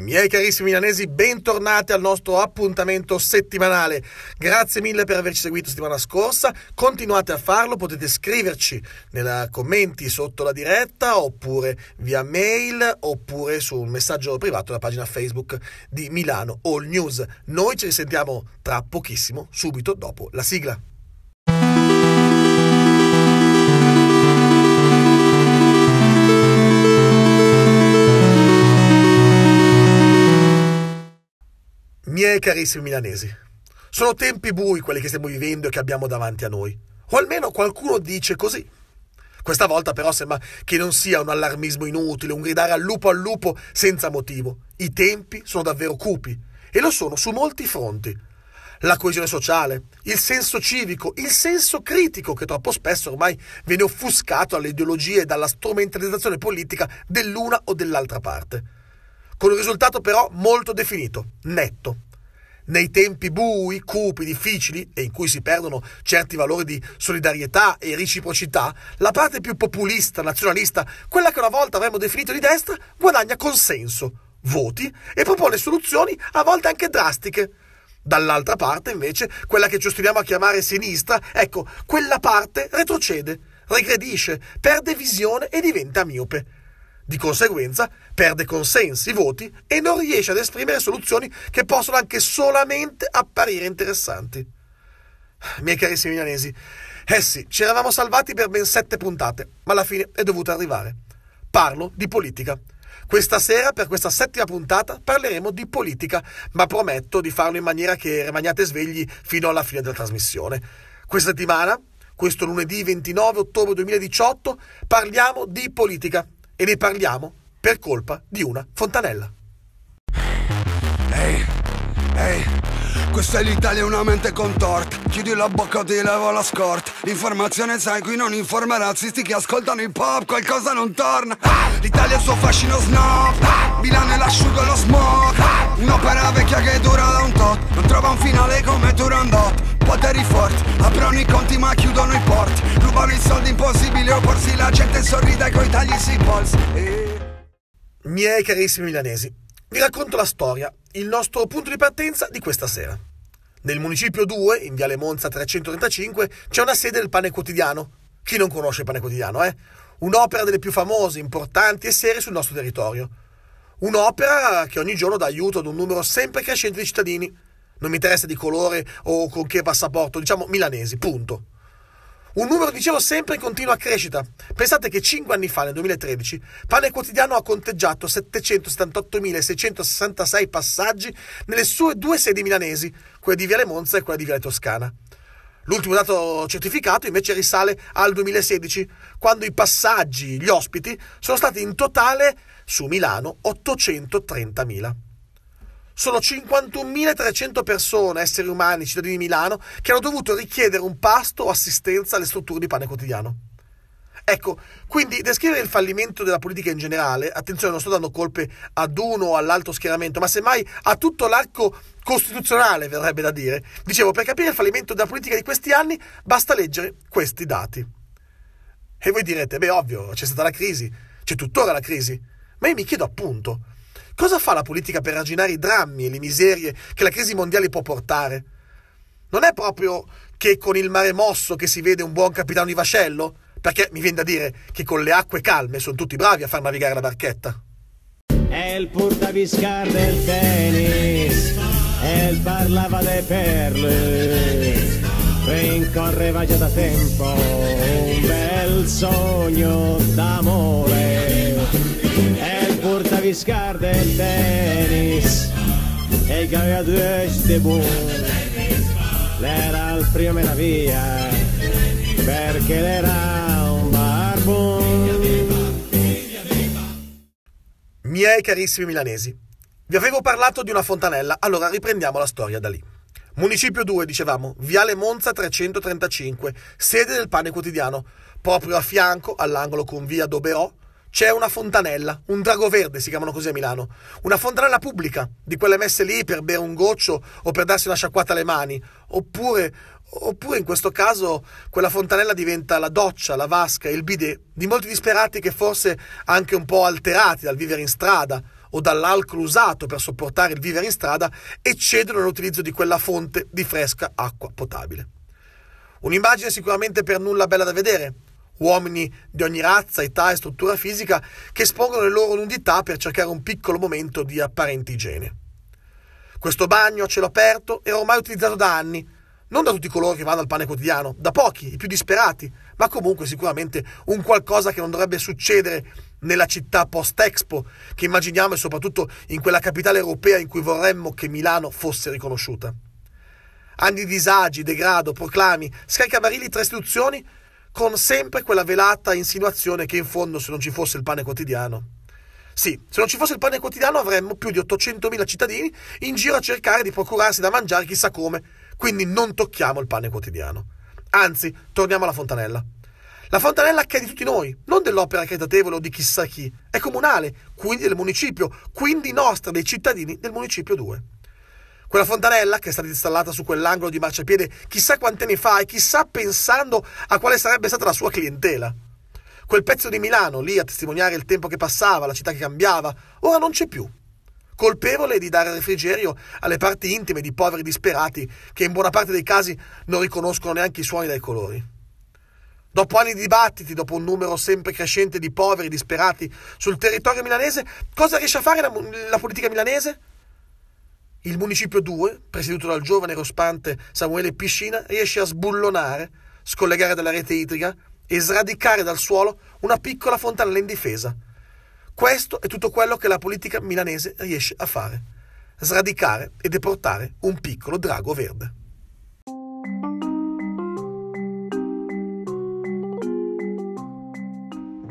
Miei carissimi milanesi, bentornati al nostro appuntamento settimanale. Grazie mille per averci seguito settimana scorsa. Continuate a farlo, potete scriverci nei commenti sotto la diretta oppure via mail oppure su un messaggio privato alla pagina Facebook di Milano All News. Noi ci risentiamo tra pochissimo, subito dopo la sigla. Miei carissimi milanesi, sono tempi bui quelli che stiamo vivendo e che abbiamo davanti a noi. O almeno qualcuno dice così. Questa volta però sembra che non sia un allarmismo inutile, un gridare al lupo al lupo senza motivo. I tempi sono davvero cupi e lo sono su molti fronti. La coesione sociale, il senso civico, il senso critico che troppo spesso ormai viene offuscato dalle ideologie e dalla strumentalizzazione politica dell'una o dell'altra parte. Con un risultato però molto definito, netto. Nei tempi bui, cupi, difficili e in cui si perdono certi valori di solidarietà e reciprocità, la parte più populista, nazionalista, quella che una volta avremmo definito di destra, guadagna consenso, voti e propone soluzioni a volte anche drastiche. Dall'altra parte, invece, quella che ci ostiniamo a chiamare sinistra, ecco, quella parte retrocede, regredisce, perde visione e diventa miope. Di conseguenza perde consensi, voti e non riesce ad esprimere soluzioni che possono anche solamente apparire interessanti. Miei carissimi milanesi, eh sì, ci eravamo salvati per ben sette puntate, ma alla fine è dovuta arrivare. Parlo di politica. Questa sera, per questa settima puntata, parleremo di politica, ma prometto di farlo in maniera che rimaniate svegli fino alla fine della trasmissione. Questa settimana, questo lunedì 29 ottobre 2018, parliamo di politica e ne parliamo per colpa di una fontanella. Ehi, ehi, questa è l'Italia una mente contorta. Chiudi la bocca, ti levo la scorta. L'informazione sai, qui non informa razzisti che ascoltano hip hop, qualcosa non torna. L'Italia è il suo fascino snob. Milano è l'asciugo e lo smog. Un'opera vecchia che dura da un tot. Non trova un finale come Turandot. Poteri forti, aprono i conti ma chiudono i porti. Rubano i soldi impossibili opporsi, la gente sorride coi tagli sui polsi. E... Miei carissimi milanesi, vi racconto la storia, il nostro punto di partenza di questa sera. Nel municipio 2, in Viale Monza 335, c'è una sede del Pane Quotidiano. Chi non conosce il Pane Quotidiano, eh? Un'opera delle più famose, importanti e serie sul nostro territorio. Un'opera che ogni giorno dà aiuto ad un numero sempre crescente di cittadini. Non mi interessa di colore o con che passaporto, diciamo milanesi, punto. Un numero, dicevo, sempre in continua crescita. Pensate che 5 anni fa, nel 2013, Pane Quotidiano ha conteggiato 778.666 passaggi nelle sue due sedi milanesi, quella di Viale Monza e quella di Viale Toscana. L'ultimo dato certificato invece risale al 2016, quando i passaggi, gli ospiti, sono stati in totale su Milano 830.000 sono 51.300 persone, esseri umani, cittadini di Milano, che hanno dovuto richiedere un pasto o assistenza alle strutture di pane quotidiano. Ecco, quindi descrivere il fallimento della politica in generale, attenzione, non sto dando colpe ad uno o all'altro schieramento, ma semmai a tutto l'arco costituzionale, verrebbe da dire. Dicevo, per capire il fallimento della politica di questi anni basta leggere questi dati. E voi direte, beh, ovvio, c'è stata la crisi, c'è tuttora la crisi. Ma io mi chiedo appunto, Cosa fa la politica per arginare i drammi e le miserie che la crisi mondiale può portare? Non è proprio che con il mare mosso che si vede un buon capitano di vascello? Perché mi viene da dire che con le acque calme sono tutti bravi a far navigare la barchetta. È il portaviscar del tennis, e parlava de perle, rincorreva già da tempo un bel sogno d'amore portaviscar del tennis. E che aveva due stebù l'era il primo me la via perché era un barbon miei carissimi milanesi vi avevo parlato di una fontanella allora riprendiamo la storia da lì. Municipio 2, dicevamo, Viale Monza 335, sede del pane quotidiano, proprio a fianco, all'angolo con via Doberò, c'è una fontanella, un drago verde si chiamano così a Milano, una fontanella pubblica, di quelle messe lì per bere un goccio o per darsi una sciacquata alle mani, oppure, oppure in questo caso quella fontanella diventa la doccia, la vasca, il bidet di molti disperati che forse anche un po' alterati dal vivere in strada o dall'alcol usato per sopportare il vivere in strada eccedono l'utilizzo di quella fonte di fresca acqua potabile. Un'immagine sicuramente per nulla bella da vedere. Uomini di ogni razza, età e struttura fisica che espongono le loro nudità per cercare un piccolo momento di apparente igiene. Questo bagno a cielo aperto era ormai utilizzato da anni, non da tutti coloro che vanno al pane quotidiano, da pochi, i più disperati, ma comunque sicuramente un qualcosa che non dovrebbe succedere nella città post-Expo che immaginiamo e soprattutto in quella capitale europea in cui vorremmo che Milano fosse riconosciuta. Anni di disagi, degrado, proclami, scaricabarili tra istituzioni con sempre quella velata insinuazione che in fondo se non ci fosse il pane quotidiano. Sì, se non ci fosse il pane quotidiano avremmo più di 800.000 cittadini in giro a cercare di procurarsi da mangiare chissà come, quindi non tocchiamo il pane quotidiano. Anzi, torniamo alla fontanella. La fontanella che è di tutti noi, non dell'opera caritatevole o di chissà chi, è comunale, quindi del municipio, quindi nostra, dei cittadini del municipio 2. Quella fontanella, che è stata installata su quell'angolo di marciapiede chissà quanti anni fa e chissà pensando a quale sarebbe stata la sua clientela. Quel pezzo di Milano, lì a testimoniare il tempo che passava, la città che cambiava, ora non c'è più. Colpevole di dare refrigerio alle parti intime di poveri disperati che in buona parte dei casi non riconoscono neanche i suoni dai colori. Dopo anni di dibattiti, dopo un numero sempre crescente di poveri disperati sul territorio milanese, cosa riesce a fare la, la politica milanese? Il Municipio 2, presieduto dal giovane rospante Samuele Piscina, riesce a sbullonare, scollegare dalla rete idrica e sradicare dal suolo una piccola fontanella indifesa. Questo è tutto quello che la politica milanese riesce a fare. Sradicare e deportare un piccolo drago verde.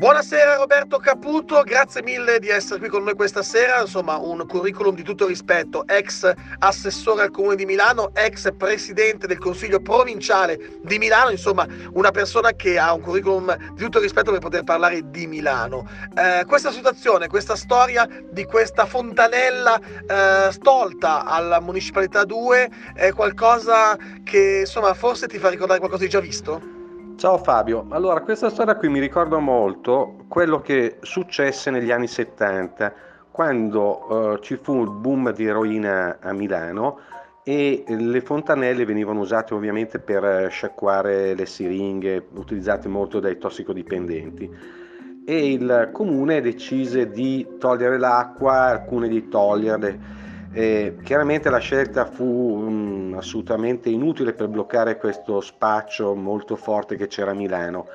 Buonasera Roberto Caputo, grazie mille di essere qui con noi questa sera, insomma un curriculum di tutto rispetto, ex assessore al Comune di Milano, ex presidente del Consiglio provinciale di Milano, insomma una persona che ha un curriculum di tutto rispetto per poter parlare di Milano. Eh, questa situazione, questa storia di questa fontanella eh, stolta alla Municipalità 2 è qualcosa che insomma forse ti fa ricordare qualcosa di già visto? Ciao Fabio, allora questa storia qui mi ricorda molto quello che successe negli anni 70 quando uh, ci fu il boom di eroina a Milano e le fontanelle venivano usate ovviamente per sciacquare le siringhe utilizzate molto dai tossicodipendenti. E il comune decise di togliere l'acqua, alcune di toglierle eh, chiaramente la scelta fu um, assolutamente inutile per bloccare questo spaccio molto forte che c'era a Milano.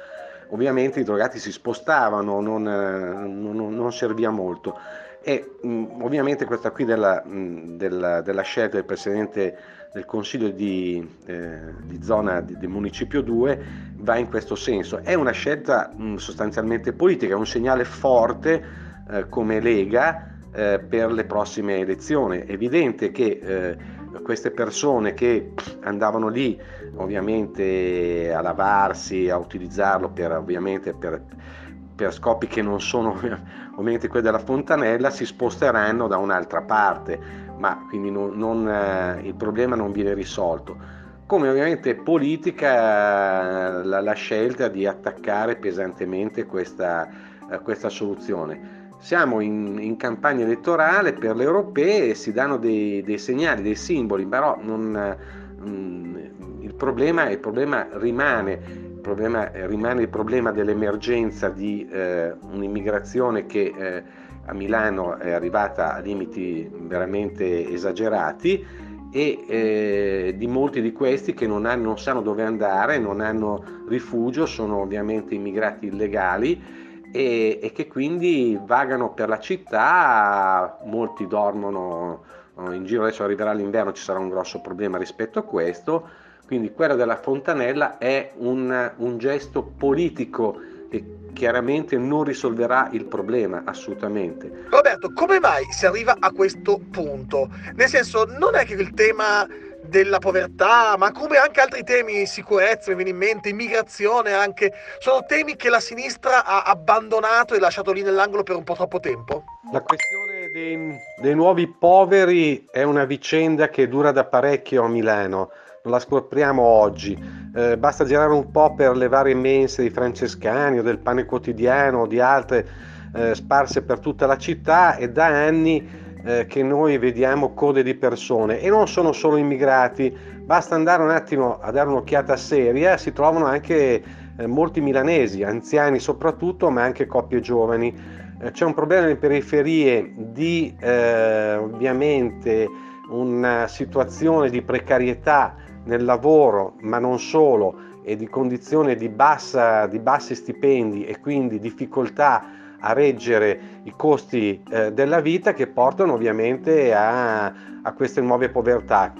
Ovviamente i drogati si spostavano, non, eh, non, non serviva molto. E um, ovviamente questa qui della, um, della, della, scelta del Presidente del Consiglio di, eh, di zona di, del Municipio 2 va in questo senso. È una scelta sostanzialmente politica, un segnale forte eh, come Lega eh, per le prossime elezioni. È evidente che eh, queste persone che andavano lì ovviamente a lavarsi, a utilizzarlo per, ovviamente per, per scopi che non sono ovviamente quelli della fontanella, si sposteranno da un'altra parte, ma quindi non, non, eh, il problema non viene risolto. Come ovviamente politica la, la scelta di attaccare pesantemente questa, eh, questa soluzione siamo in, in, campagna elettorale per le europee e si danno dei, dei segnali, dei simboli, però non, mm, il, problema, il, problema, rimane, il problema rimane il problema dell'emergenza di eh, un'immigrazione che eh, a Milano è arrivata a limiti veramente esagerati e eh, di molti di questi che non, hanno, non sanno dove andare, non hanno rifugio, sono ovviamente immigrati illegali e, e, che quindi vagano per la città, molti dormono eh, in giro, adesso arriverà l'inverno, ci sarà un grosso problema rispetto a questo, quindi quella della fontanella è un, un gesto politico che chiaramente non risolverà il problema assolutamente. Roberto, come mai si arriva a questo punto? Nel senso, non è che il tema della povertà, ma come anche altri temi, sicurezza, mi viene in mente, immigrazione anche, sono temi che la sinistra ha abbandonato e lasciato lì nell'angolo per un po' troppo tempo? La questione dei, dei nuovi poveri è una vicenda che dura da parecchio a Milano, non la scopriamo oggi, eh, basta girare un po' per le varie mense di francescani o del pane quotidiano o di altre eh, sparse per tutta la città e da anni eh, che noi vediamo code di persone e non sono solo immigrati, basta andare un attimo a dare un'occhiata seria, si trovano anche eh, molti milanesi, anziani soprattutto, ma anche coppie giovani. Eh, c'è un problema nelle periferie di eh, ovviamente una situazione di precarietà nel lavoro, ma non solo, e di condizioni di, bassa, di bassi stipendi e quindi difficoltà a reggere i costi eh, della vita che portano ovviamente a, a queste nuove povertà.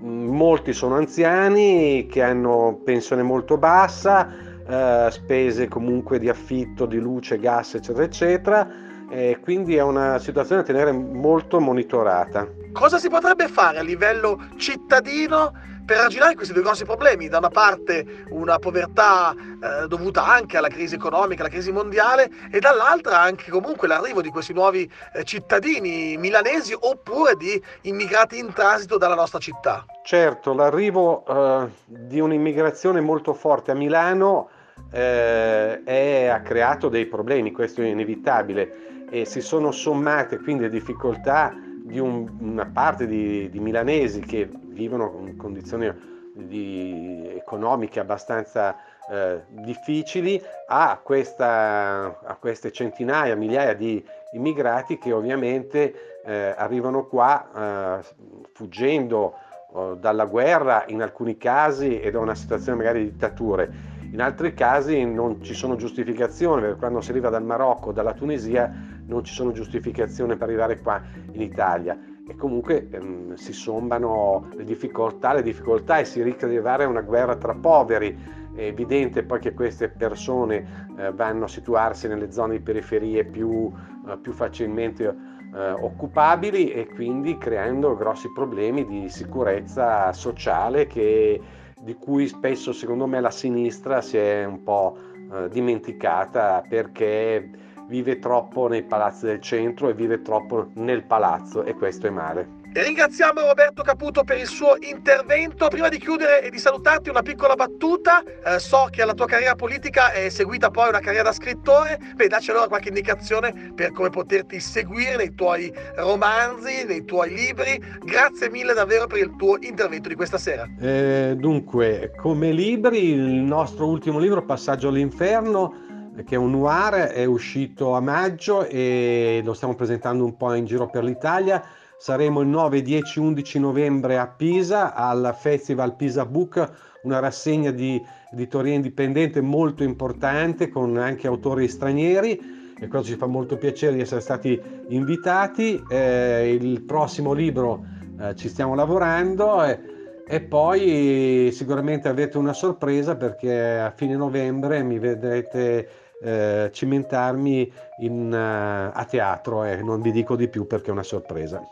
Molti sono anziani che hanno pensione molto bassa, eh, spese comunque di affitto, di luce, gas, eccetera, eccetera. E quindi è una situazione da tenere molto monitorata. Cosa si potrebbe fare a livello cittadino per arginare questi due grossi problemi. Da una parte una povertà eh, dovuta anche alla crisi economica, alla crisi mondiale e dall'altra anche comunque l'arrivo di questi nuovi eh, cittadini milanesi oppure di immigrati in transito dalla nostra città. Certo, l'arrivo eh, di un'immigrazione molto forte a Milano eh, è, ha creato dei problemi, questo è inevitabile e si sono sommate quindi le difficoltà di un, una parte di, di, milanesi che vivono in condizioni di, economiche abbastanza eh, difficili a, questa, a, queste centinaia, migliaia di immigrati che ovviamente eh, arrivano qua eh, fuggendo oh, dalla guerra in alcuni casi e da una situazione magari di dittature. In altri casi non ci sono giustificazioni, perché quando si arriva dal Marocco, dalla Tunisia, non ci sono giustificazioni per arrivare qua in Italia e comunque ehm, si sommano le difficoltà, le difficoltà e si rischia di arrivare a una guerra tra poveri. È evidente poi che queste persone eh, vanno a situarsi nelle zone di periferie più, eh, più facilmente eh, occupabili e quindi creando grossi problemi di sicurezza sociale che, di cui spesso secondo me la sinistra si è un po' eh, dimenticata perché vive troppo nei palazzi del centro e vive troppo nel palazzo e questo è male. Ringraziamo Roberto Caputo per il suo intervento. Prima di chiudere e di salutarti, una piccola battuta. Eh, so che alla tua carriera politica è seguita poi una carriera da scrittore. Beh, dacci allora qualche indicazione per come poterti seguire nei tuoi romanzi, nei tuoi libri. Grazie mille davvero per il tuo intervento di questa sera. Eh, dunque, come libri, il nostro ultimo libro, Passaggio all'inferno che è un noir, è uscito a maggio e lo stiamo presentando un po' in giro per l'Italia. Saremo il 9, 10, 11 novembre a Pisa al Festival Pisa Book, una rassegna di editoria indipendente molto importante con anche autori stranieri e questo ci fa molto piacere di essere stati invitati. Eh, il prossimo libro eh, ci stiamo lavorando. Eh, e poi sicuramente avete una sorpresa perché a fine novembre mi vedrete eh, cimentarmi in, uh, a teatro e non vi dico di più perché è una sorpresa.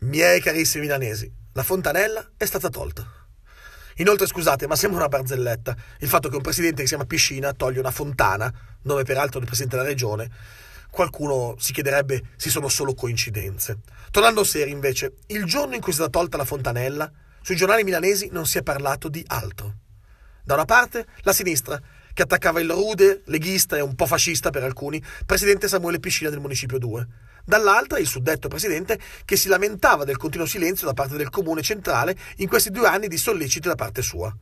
Miei carissimi milanesi, la fontanella è stata tolta. Inoltre, scusate, ma sembra una barzelletta il fatto che un presidente che si chiama Piscina toglie una fontana, nome peraltro del presidente della regione, qualcuno si chiederebbe se sono solo coincidenze. Tornando seri, invece, il giorno in cui è stata tolta la fontanella, sui giornali milanesi non si è parlato di altro. Da una parte, la sinistra, che attaccava il rude, leghista e un po' fascista per alcuni, presidente Samuele Piscina del Municipio 2. Dall'altra, il suddetto presidente che si lamentava del continuo silenzio da parte del comune centrale in questi due anni di solleciti da parte sua.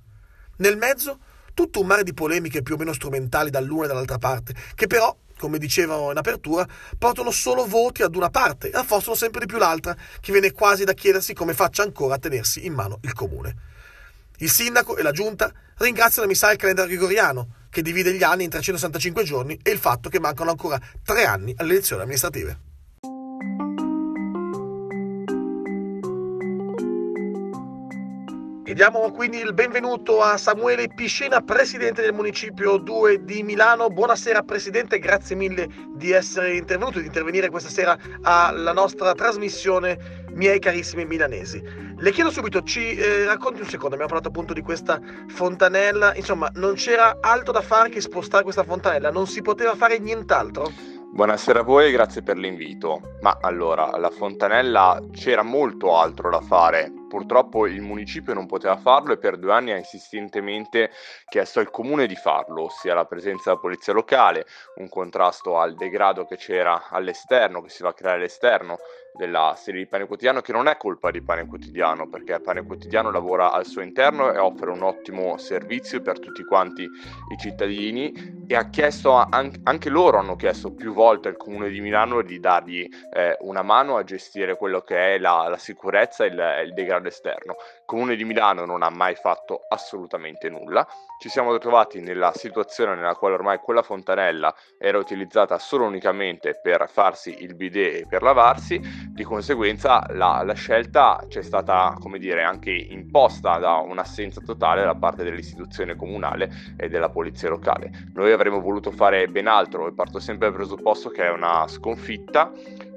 Nel mezzo, tutto un mare di polemiche più o meno strumentali dall'una e dall'altra parte, che però come dicevano in apertura, portano solo voti ad una parte e affossano sempre di più l'altra, che viene quasi da chiedersi come faccia ancora a tenersi in mano il comune. Il sindaco e la giunta ringraziano mi sa il calendario gregoriano, che divide gli anni in 365 giorni, e il fatto che mancano ancora tre anni alle elezioni amministrative. E diamo quindi il benvenuto a Samuele Piscina, presidente del Municipio 2 di Milano. Buonasera Presidente, grazie mille di essere intervenuto e di intervenire questa sera alla nostra trasmissione Miei carissimi milanesi. Le chiedo subito, ci eh, racconti un secondo, abbiamo parlato appunto di questa fontanella, insomma non c'era altro da fare che spostare questa fontanella, non si poteva fare nient'altro? Buonasera a voi grazie per l'invito. Ma allora, alla fontanella c'era molto altro da fare purtroppo il municipio non poteva farlo e per due anni ha insistentemente chiesto al comune di farlo, ossia la presenza della polizia locale, un contrasto al degrado che c'era all'esterno, che si va a creare all'esterno della serie di Pane Quotidiano, che non è colpa di Pane Quotidiano, perché Pane Quotidiano lavora al suo interno e offre un ottimo servizio per tutti quanti i cittadini e ha chiesto, anche loro hanno chiesto più volte al comune di Milano di dargli eh, una mano a gestire quello che è la, la sicurezza e il, il degrado esterno. Il comune di Milano non ha mai fatto assolutamente nulla. Ci siamo ritrovati nella situazione nella quale ormai quella fontanella era utilizzata solo unicamente per farsi il bidet e per lavarsi, di conseguenza la, la scelta c'è stata, come dire, anche imposta da un'assenza totale da parte dell'istituzione comunale e della polizia locale. Noi avremmo voluto fare ben altro e parto sempre dal presupposto che è una sconfitta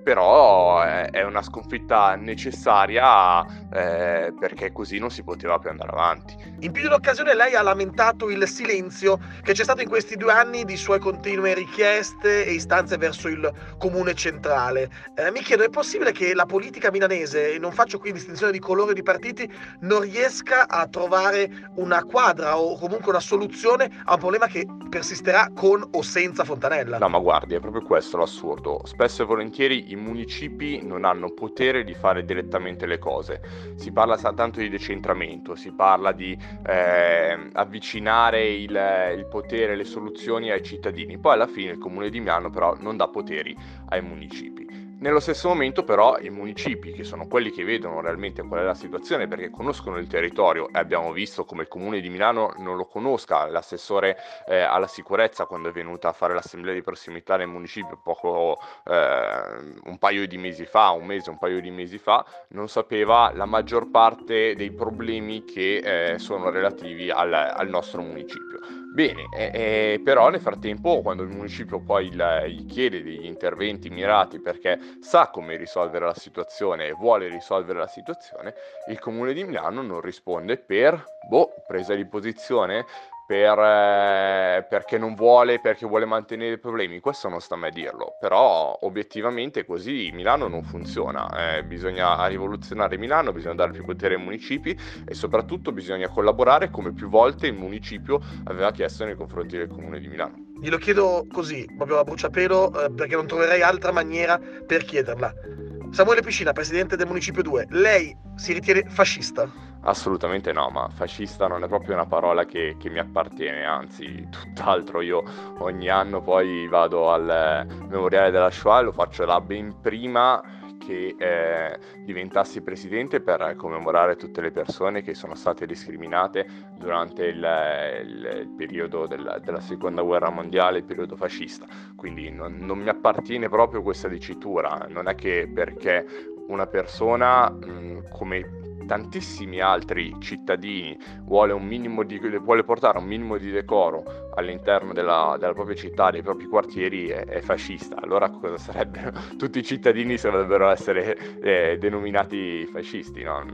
però è una sconfitta necessaria eh, perché così non si poteva più andare avanti. In più di un'occasione lei ha lamentato il silenzio che c'è stato in questi due anni di sue continue richieste e istanze verso il comune centrale. Eh, mi chiedo, è possibile che la politica milanese, e non faccio qui distinzione di colore o di partiti, non riesca a trovare una quadra o comunque una soluzione a un problema che persisterà con o senza Fontanella? No, ma guardi, è proprio questo l'assurdo. Spesso e volentieri i municipi non hanno potere di fare direttamente le cose. Si parla tanto di decentramento, si parla di eh, avvicinare il, il potere, le soluzioni ai cittadini. Poi alla fine il comune di Milano però non dà poteri ai municipi. Nello stesso momento però i municipi, che sono quelli che vedono realmente qual è la situazione perché conoscono il territorio e abbiamo visto come il comune di Milano non lo conosca, l'assessore eh, alla sicurezza quando è venuta a fare l'assemblea di prossimità nel municipio poco, eh, un paio di mesi fa, un mese, un paio di mesi fa, non sapeva la maggior parte dei problemi che eh, sono relativi al, al nostro municipio. Bene, eh, eh, però nel frattempo quando il municipio poi gli chiede degli interventi mirati perché sa come risolvere la situazione e vuole risolvere la situazione, il comune di Milano non risponde per, boh, presa di posizione, per, eh, perché non vuole, perché vuole mantenere i problemi, questo non sta a me dirlo, però obiettivamente così Milano non funziona, eh, bisogna rivoluzionare Milano, bisogna dare più potere ai municipi e soprattutto bisogna collaborare come più volte il municipio aveva chiesto nei confronti del comune di Milano. Glielo chiedo così, proprio a bruciapelo, eh, perché non troverei altra maniera per chiederla. Samuele Piscina, presidente del Municipio 2, lei si ritiene fascista? Assolutamente no, ma fascista non è proprio una parola che, che, mi appartiene, anzi tutt'altro. Io ogni anno poi vado al Memoriale della Shoah e lo faccio da ben prima che eh, diventassi presidente per commemorare tutte le persone che sono state discriminate durante il, il, il periodo del, della seconda guerra mondiale, il periodo fascista. Quindi non, non mi appartiene proprio questa dicitura, non è che perché una persona mh, come tantissimi altri cittadini vuole, di, vuole, portare un minimo di decoro all'interno della, della propria città, dei propri quartieri, è, è, fascista. Allora cosa sarebbero? Tutti i cittadini dovrebbero essere eh, denominati fascisti, no?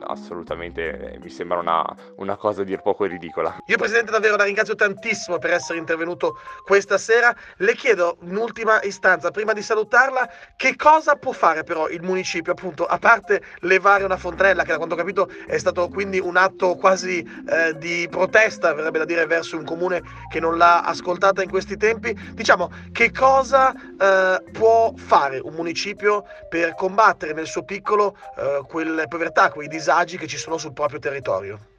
Assolutamente eh, mi sembra una, una, cosa a dir poco ridicola. Io Presidente davvero la ringrazio tantissimo per essere intervenuto questa sera. Le chiedo in ultima istanza, prima di salutarla, che cosa può fare però il municipio, appunto, a parte levare una fontanella che da quanto ho capito è stato quindi un atto quasi eh, di protesta, verrebbe da dire, verso un comune che non l'ha ascoltata in questi tempi. Diciamo, che cosa eh, può fare un municipio per combattere nel suo piccolo eh, quelle povertà, quei disagi che ci sono sul proprio territorio?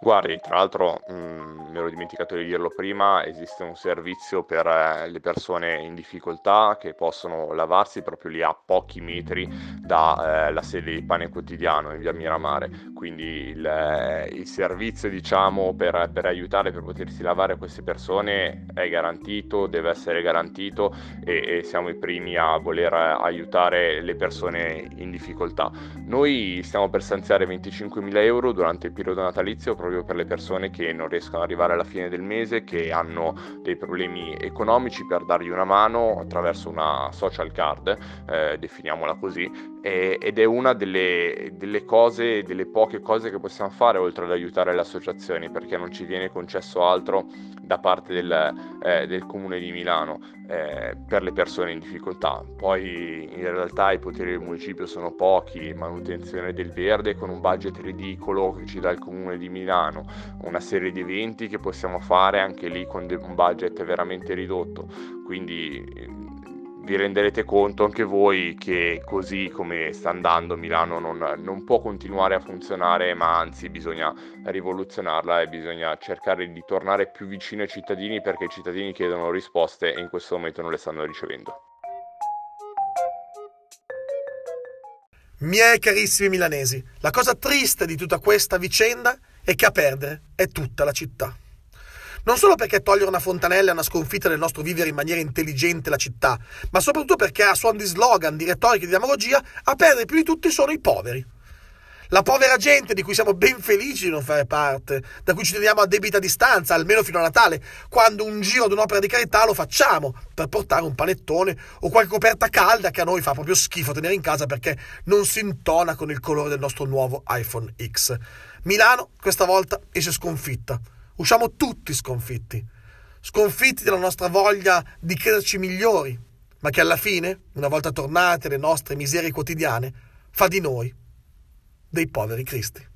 Guardi, tra l'altro mh, mm, mi ero dimenticato di dirlo prima, esiste un servizio per eh, le persone in difficoltà che possono lavarsi proprio lì a pochi metri dalla eh, sede di Pane Quotidiano in via Miramare, quindi il, eh, il servizio diciamo per, per, aiutare, per potersi lavare queste persone è garantito, deve essere garantito e, e siamo i primi a voler aiutare le persone in difficoltà. Noi stiamo per stanziare 25.000 euro durante il periodo natalizio proprio per le persone che non riescono ad arrivare alla fine del mese, che hanno dei problemi economici per dargli una mano attraverso una social card, eh, definiamola così, ed è una delle, delle, cose, delle poche cose che possiamo fare oltre ad aiutare le associazioni perché non ci viene concesso altro da parte del, eh, del Comune di Milano eh, per le persone in difficoltà. Poi in realtà i poteri del municipio sono pochi, manutenzione del verde con un budget ridicolo che ci dà il Comune di Milano, una serie di eventi che possiamo fare anche lì con un budget veramente ridotto. Quindi vi renderete conto anche voi che così come sta andando Milano non, non, può continuare a funzionare, ma anzi bisogna rivoluzionarla e bisogna cercare di tornare più vicino ai cittadini perché i cittadini chiedono risposte e in questo momento non le stanno ricevendo. Miei carissimi milanesi, la cosa triste di tutta questa vicenda è che a perdere è tutta la città. Non solo perché togliere una fontanella è una sconfitta del nostro vivere in maniera intelligente la città, ma soprattutto perché a suon di slogan, di retorica e di demagogia, a perdere più di tutti sono i poveri. La povera gente di cui siamo ben felici di non fare parte, da cui ci teniamo a debita distanza, almeno fino a Natale, quando un giro ad un'opera di carità lo facciamo per portare un panettone o qualche coperta calda che a noi fa proprio schifo tenere in casa perché non si intona con il colore del nostro nuovo iPhone X. Milano questa volta esce sconfitta usciamo tutti sconfitti, sconfitti dalla nostra voglia di crederci migliori, ma che alla fine, una volta tornate le nostre miserie quotidiane, fa di noi dei poveri cristi.